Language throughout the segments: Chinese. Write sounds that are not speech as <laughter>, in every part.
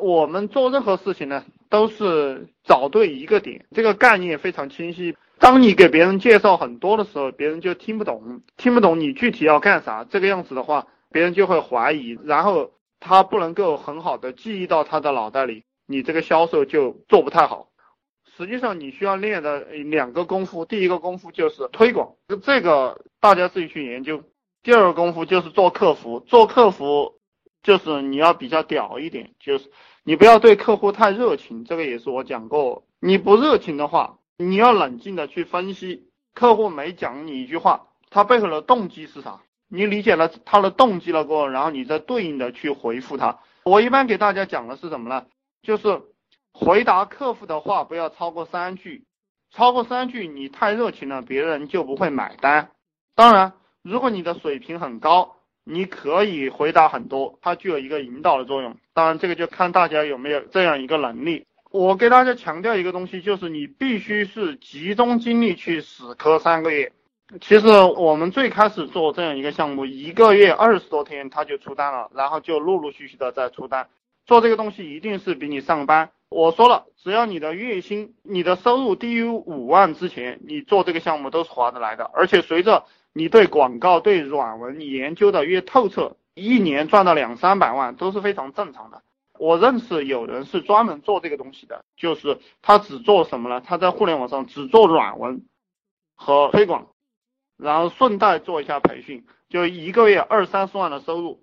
我们做任何事情呢，都是找对一个点，这个概念非常清晰。当你给别人介绍很多的时候，别人就听不懂，听不懂你具体要干啥。这个样子的话，别人就会怀疑，然后他不能够很好的记忆到他的脑袋里，你这个销售就做不太好。实际上，你需要练的两个功夫，第一个功夫就是推广，这个大家自己去研究。第二个功夫就是做客服，做客服就是你要比较屌一点，就是你不要对客户太热情，这个也是我讲过。你不热情的话。你要冷静的去分析，客户每讲你一句话，他背后的动机是啥？你理解了他的动机了过后，然后你再对应的去回复他。我一般给大家讲的是什么呢？就是回答客户的话不要超过三句，超过三句你太热情了，别人就不会买单。当然，如果你的水平很高，你可以回答很多，它具有一个引导的作用。当然，这个就看大家有没有这样一个能力。我给大家强调一个东西，就是你必须是集中精力去死磕三个月。其实我们最开始做这样一个项目，一个月二十多天他就出单了，然后就陆陆续续的在出单。做这个东西一定是比你上班。我说了，只要你的月薪、你的收入低于五万之前，你做这个项目都是划得来的。而且随着你对广告、对软文研究的越透彻，一年赚到两三百万都是非常正常的。我认识有人是专门做这个东西的，就是他只做什么呢？他在互联网上只做软文和推广，然后顺带做一下培训，就一个月二三十万的收入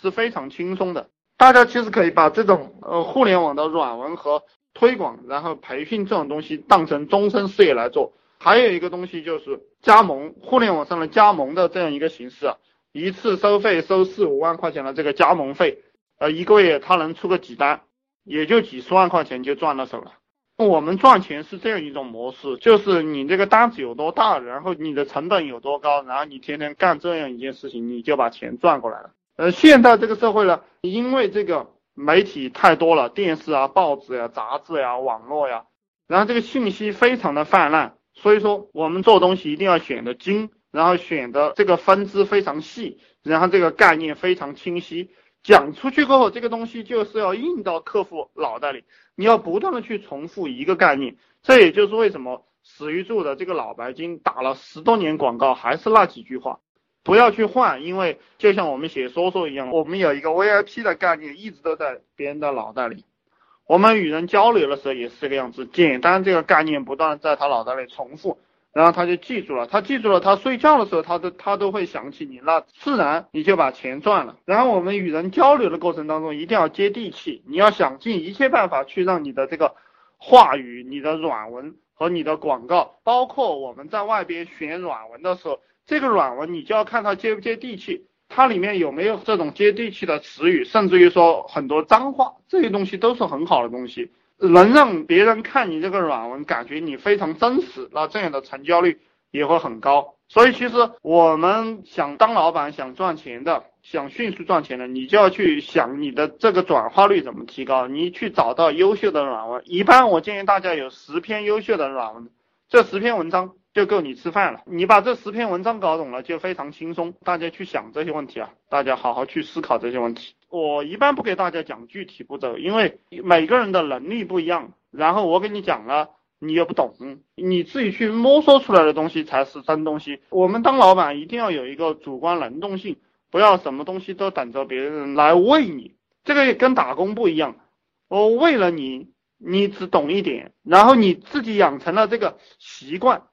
是非常轻松的。大家其实可以把这种呃互联网的软文和推广，然后培训这种东西当成终身事业来做。还有一个东西就是加盟，互联网上的加盟的这样一个形式，一次收费收四五万块钱的这个加盟费。呃，一个月他能出个几单，也就几十万块钱就赚到手了。我们赚钱是这样一种模式，就是你这个单子有多大，然后你的成本有多高，然后你天天干这样一件事情，你就把钱赚过来了。呃，现在这个社会呢，因为这个媒体太多了，电视啊、报纸呀、杂志呀、网络呀，然后这个信息非常的泛滥，所以说我们做东西一定要选的精，然后选的这个分支非常细，然后这个概念非常清晰。讲出去过后，这个东西就是要印到客户脑袋里，你要不断的去重复一个概念。这也就是为什么史玉柱的这个脑白金打了十多年广告还是那几句话，不要去换，因为就像我们写说说一样，我们有一个 VIP 的概念一直都在别人的脑袋里。我们与人交流的时候也是这个样子，简单这个概念不断在他脑袋里重复。然后他就记住了，他记住了，他睡觉的时候，他都他都会想起你，那自然你就把钱赚了。然后我们与人交流的过程当中，一定要接地气，你要想尽一切办法去让你的这个话语、你的软文和你的广告，包括我们在外边选软文的时候，这个软文你就要看它接不接地气，它里面有没有这种接地气的词语，甚至于说很多脏话，这些东西都是很好的东西。能让别人看你这个软文，感觉你非常真实，那这样的成交率也会很高。所以其实我们想当老板、想赚钱的、想迅速赚钱的，你就要去想你的这个转化率怎么提高。你去找到优秀的软文，一般我建议大家有十篇优秀的软文，这十篇文章。就够你吃饭了。你把这十篇文章搞懂了，就非常轻松。大家去想这些问题啊，大家好好去思考这些问题。我一般不给大家讲具体步骤，因为每个人的能力不一样。然后我给你讲了，你也不懂，你自己去摸索出来的东西才是真东西。我们当老板一定要有一个主观能动性，不要什么东西都等着别人来喂你。这个跟打工不一样，我喂了你，你只懂一点，然后你自己养成了这个习惯。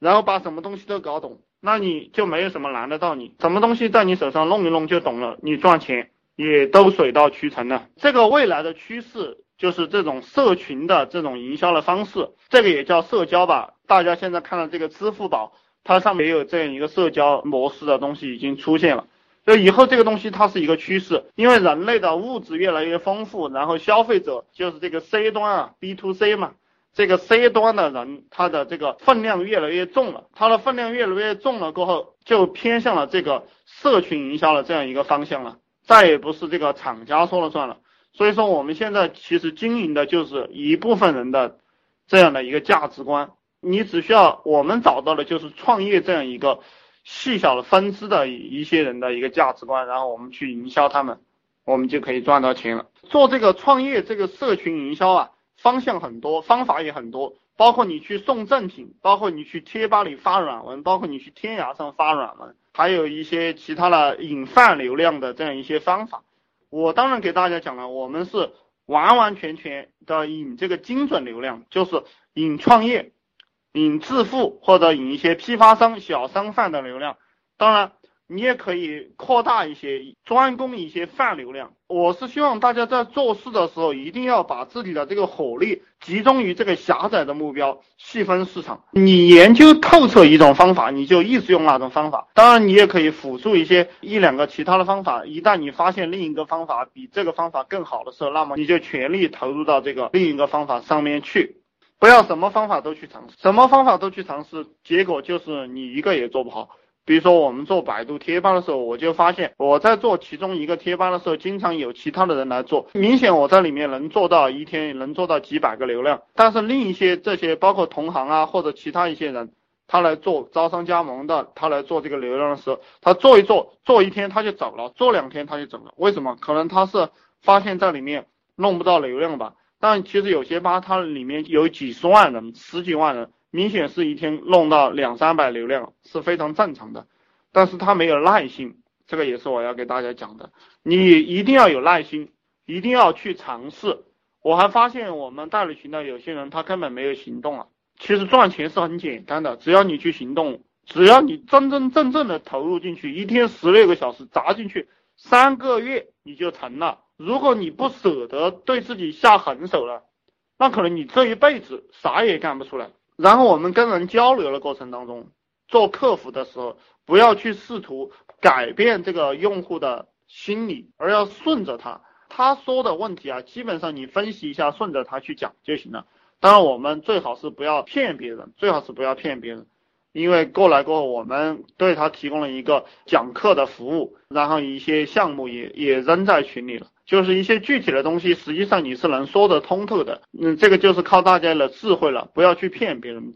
然后把什么东西都搞懂，那你就没有什么难得到你，什么东西在你手上弄一弄就懂了，你赚钱也都水到渠成了。这个未来的趋势就是这种社群的这种营销的方式，这个也叫社交吧。大家现在看到这个支付宝，它上面也有这样一个社交模式的东西已经出现了。就以后这个东西它是一个趋势，因为人类的物质越来越丰富，然后消费者就是这个 C 端啊，B to C 嘛。这个 C 端的人，他的这个分量越来越重了，他的分量越来越重了过后，就偏向了这个社群营销的这样一个方向了，再也不是这个厂家说了算了。所以说，我们现在其实经营的就是一部分人的这样的一个价值观，你只需要我们找到的就是创业这样一个细小的分支的一些人的一个价值观，然后我们去营销他们。我们就可以赚到钱了。做这个创业这个社群营销啊，方向很多，方法也很多，包括你去送赠品，包括你去贴吧里发软文，包括你去天涯上发软文，还有一些其他的引泛流量的这样一些方法。我当然给大家讲了，我们是完完全全的引这个精准流量，就是引创业、引致富或者引一些批发商、小商贩的流量。当然。你也可以扩大一些，专攻一些泛流量。我是希望大家在做事的时候，一定要把自己的这个火力集中于这个狭窄的目标，细分市场。你研究透彻一种方法，你就一直用那种方法。当然，你也可以辅助一些一两个其他的方法。一旦你发现另一个方法比这个方法更好的时候，那么你就全力投入到这个另一个方法上面去，不要什么方法都去尝试，什么方法都去尝试，结果就是你一个也做不好。比如说我们做百度贴吧的时候，我就发现我在做其中一个贴吧的时候，经常有其他的人来做，明显我在里面能做到一天能做到几百个流量，但是另一些这些包括同行啊或者其他一些人，他来做招商加盟的，他来做这个流量的时候，他做一做做一天他就走了，做两天他就走了，为什么？可能他是发现在里面弄不到流量吧，但其实有些吧它里面有几十万人、十几万人。明显是一天弄到两三百流量是非常正常的，但是他没有耐心，这个也是我要给大家讲的。你一定要有耐心，一定要去尝试。我还发现我们代理群的有些人他根本没有行动啊。其实赚钱是很简单的，只要你去行动，只要你真真正正的投入进去，一天十六个小时砸进去，三个月你就成了。如果你不舍得对自己下狠手了，那可能你这一辈子啥也干不出来。然后我们跟人交流的过程当中，做客服的时候，不要去试图改变这个用户的心理，而要顺着他，他说的问题啊，基本上你分析一下，顺着他去讲就行了。当然，我们最好是不要骗别人，最好是不要骗别人，因为过来过后，我们对他提供了一个讲课的服务，然后一些项目也也扔在群里了。就是一些具体的东西，实际上你是能说得通透的。嗯，这个就是靠大家的智慧了，不要去骗别人。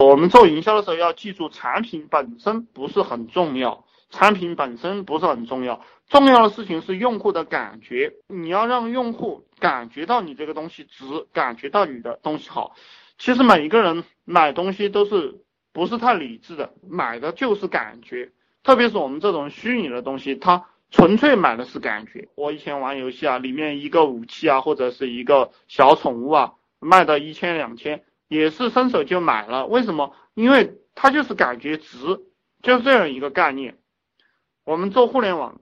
我们做营销的时候要记住，产品本身不是很重要，产品本身不是很重要，重要的事情是用户的感觉。你要让用户感觉到你这个东西值，感觉到你的东西好。其实每一个人买东西都是不是太理智的，买的就是感觉。特别是我们这种虚拟的东西，它。纯粹买的是感觉。我以前玩游戏啊，里面一个武器啊，或者是一个小宠物啊，卖到一千两千，也是伸手就买了。为什么？因为它就是感觉值，就是这样一个概念。我们做互联网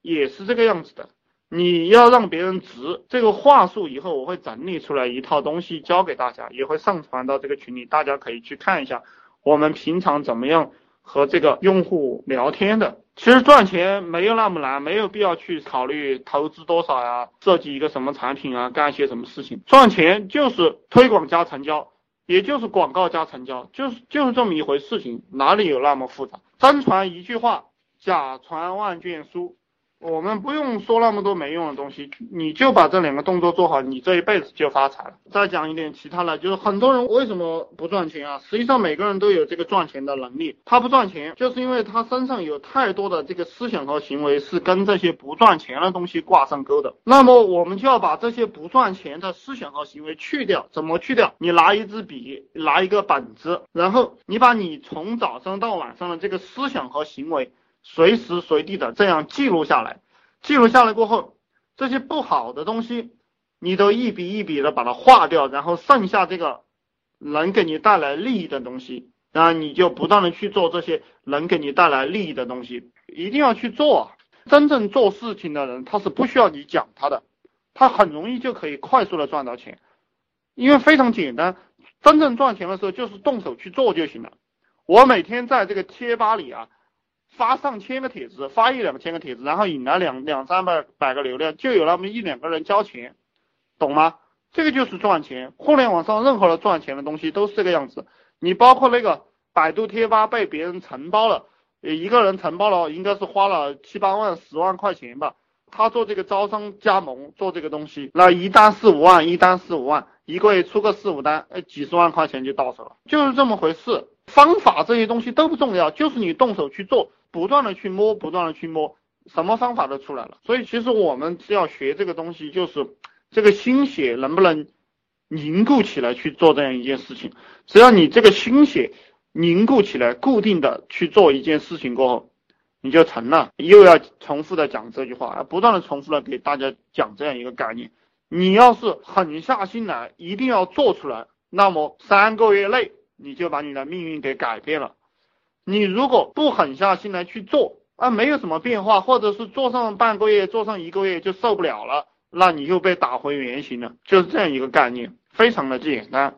也是这个样子的。你要让别人值，这个话术以后我会整理出来一套东西教给大家，也会上传到这个群里，大家可以去看一下我们平常怎么样和这个用户聊天的。其实赚钱没有那么难，没有必要去考虑投资多少呀，设计一个什么产品啊，干些什么事情。赚钱就是推广加成交，也就是广告加成交，就是就是这么一回事情，哪里有那么复杂？真传一句话，假传万卷书。我们不用说那么多没用的东西，你就把这两个动作做好，你这一辈子就发财了。再讲一点其他的，就是很多人为什么不赚钱啊？实际上每个人都有这个赚钱的能力，他不赚钱，就是因为他身上有太多的这个思想和行为是跟这些不赚钱的东西挂上钩的。那么我们就要把这些不赚钱的思想和行为去掉，怎么去掉？你拿一支笔，拿一个本子，然后你把你从早上到晚上的这个思想和行为。随时随地的这样记录下来，记录下来过后，这些不好的东西，你都一笔一笔的把它划掉，然后剩下这个能给你带来利益的东西，然后你就不断的去做这些能给你带来利益的东西，一定要去做。真正做事情的人，他是不需要你讲他的，他很容易就可以快速的赚到钱，因为非常简单。真正赚钱的时候，就是动手去做就行了。我每天在这个贴吧里啊。发上千个帖子，发一两千个帖子，然后引来两两三百百个流量，就有那么一两个人交钱，懂吗？这个就是赚钱。互联网上任何的赚钱的东西都是这个样子。你包括那个百度贴吧被别人承包了，一个人承包了，应该是花了七八万、十万块钱吧。他做这个招商加盟，做这个东西，那一单四五万，一单四五万，一个月出个四五单，哎，几十万块钱就到手了，就是这么回事。方法这些东西都不重要，就是你动手去做。不断的去摸，不断的去摸，什么方法都出来了。所以其实我们要学这个东西，就是这个心血能不能凝固起来去做这样一件事情。只要你这个心血凝固起来，固定的去做一件事情过后，你就成了。又要重复的讲这句话，不断的重复的给大家讲这样一个概念。你要是狠下心来，一定要做出来，那么三个月内你就把你的命运给改变了。你如果不狠下心来去做，啊，没有什么变化，或者是做上半个月、做上一个月就受不了了，那你就被打回原形了，就是这样一个概念，非常的简单。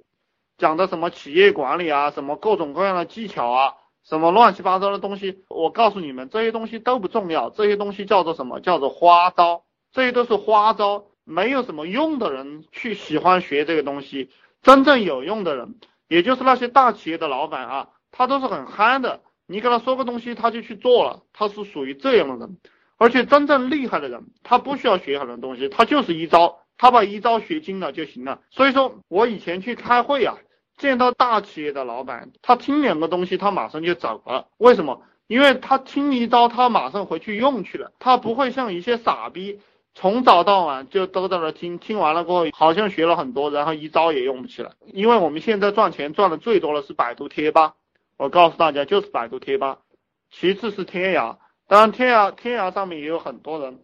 讲的什么企业管理啊，什么各种各样的技巧啊，什么乱七八糟的东西，我告诉你们，这些东西都不重要，这些东西叫做什么？叫做花招，这些都是花招，没有什么用的人去喜欢学这个东西，真正有用的人，也就是那些大企业的老板啊。他都是很憨的，你给他说个东西，他就去做了，他是属于这样的人。而且真正厉害的人，他不需要学很多东西，他就是一招，他把一招学精了就行了。所以说我以前去开会啊，见到大企业的老板，他听两个东西，他马上就走了。为什么？因为他听一招，他马上回去用去了，他不会像一些傻逼，从早到晚就都在那听，听完了过后好像学了很多，然后一招也用不起来。因为我们现在赚钱赚的最多的是百度贴吧。我告诉大家，就是百度贴吧，其次是天涯。当然，天涯天涯上面也有很多人，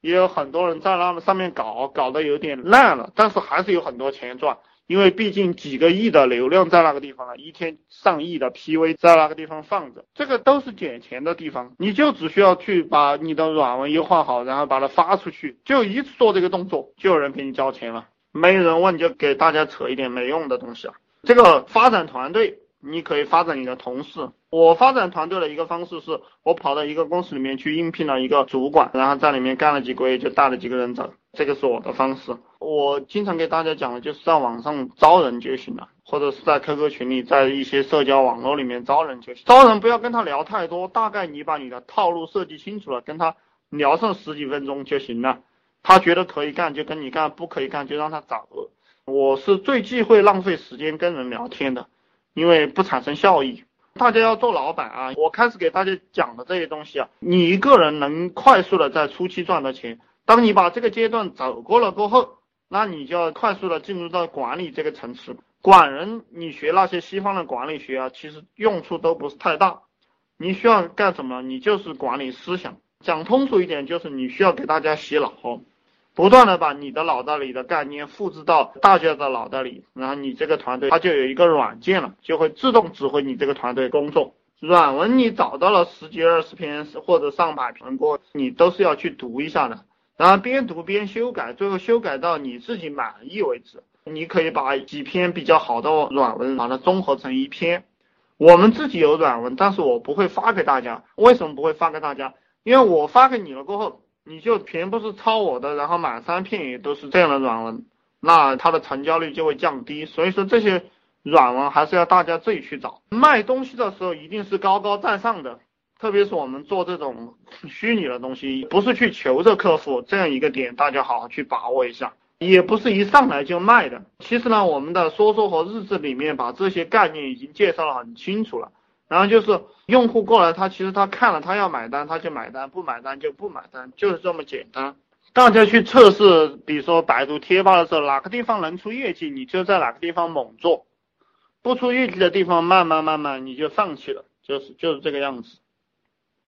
也有很多人在那上面搞，搞得有点烂了，但是还是有很多钱赚。因为毕竟几个亿的流量在那个地方了，一天上亿的 PV 在那个地方放着，这个都是捡钱的地方。你就只需要去把你的软文优化好，然后把它发出去，就一次做这个动作，就有人给你交钱了。没人问，就给大家扯一点没用的东西啊。这个发展团队。你可以发展你的同事。我发展团队的一个方式是，我跑到一个公司里面去应聘了一个主管，然后在里面干了几个月，就带了几个人走。这个是我的方式。我经常给大家讲的就是在网上招人就行了，或者是在 QQ 群里，在一些社交网络里面招人就行。招人不要跟他聊太多，大概你把你的套路设计清楚了，跟他聊上十几分钟就行了。他觉得可以干就跟你干，不可以干就让他走。我是最忌讳浪费时间跟人聊天的。因为不产生效益，大家要做老板啊！我开始给大家讲的这些东西啊，你一个人能快速的在初期赚到钱，当你把这个阶段走过了过后，那你就要快速的进入到管理这个层次。管人，你学那些西方的管理学啊，其实用处都不是太大。你需要干什么？你就是管理思想。讲通俗一点，就是你需要给大家洗脑。不断的把你的脑袋里的概念复制到大家的脑袋里，然后你这个团队它就有一个软件了，就会自动指挥你这个团队工作。软文你找到了十几二十篇或者上百篇过，你都是要去读一下的，然后边读边修改，最后修改到你自己满意为止。你可以把几篇比较好的软文把它综合成一篇。我们自己有软文，但是我不会发给大家。为什么不会发给大家？因为我发给你了过后。你就全部是抄我的，然后满三片也都是这样的软文，那它的成交率就会降低。所以说这些软文还是要大家自己去找。卖东西的时候一定是高高在上的，特别是我们做这种 <laughs> 虚拟的东西，不是去求着客户这样一个点，大家好好去把握一下。也不是一上来就卖的。其实呢，我们的说说和日志里面把这些概念已经介绍的很清楚了。然后就是用户过来，他其实他看了，他要买单，他就买单，不买单就不买单，就是这么简单。大家去测试，比如说百度贴吧的时候，哪个地方能出业绩，你就在哪个地方猛做；不出业绩的地方，慢慢慢慢你就放弃了，就是就是这个样子。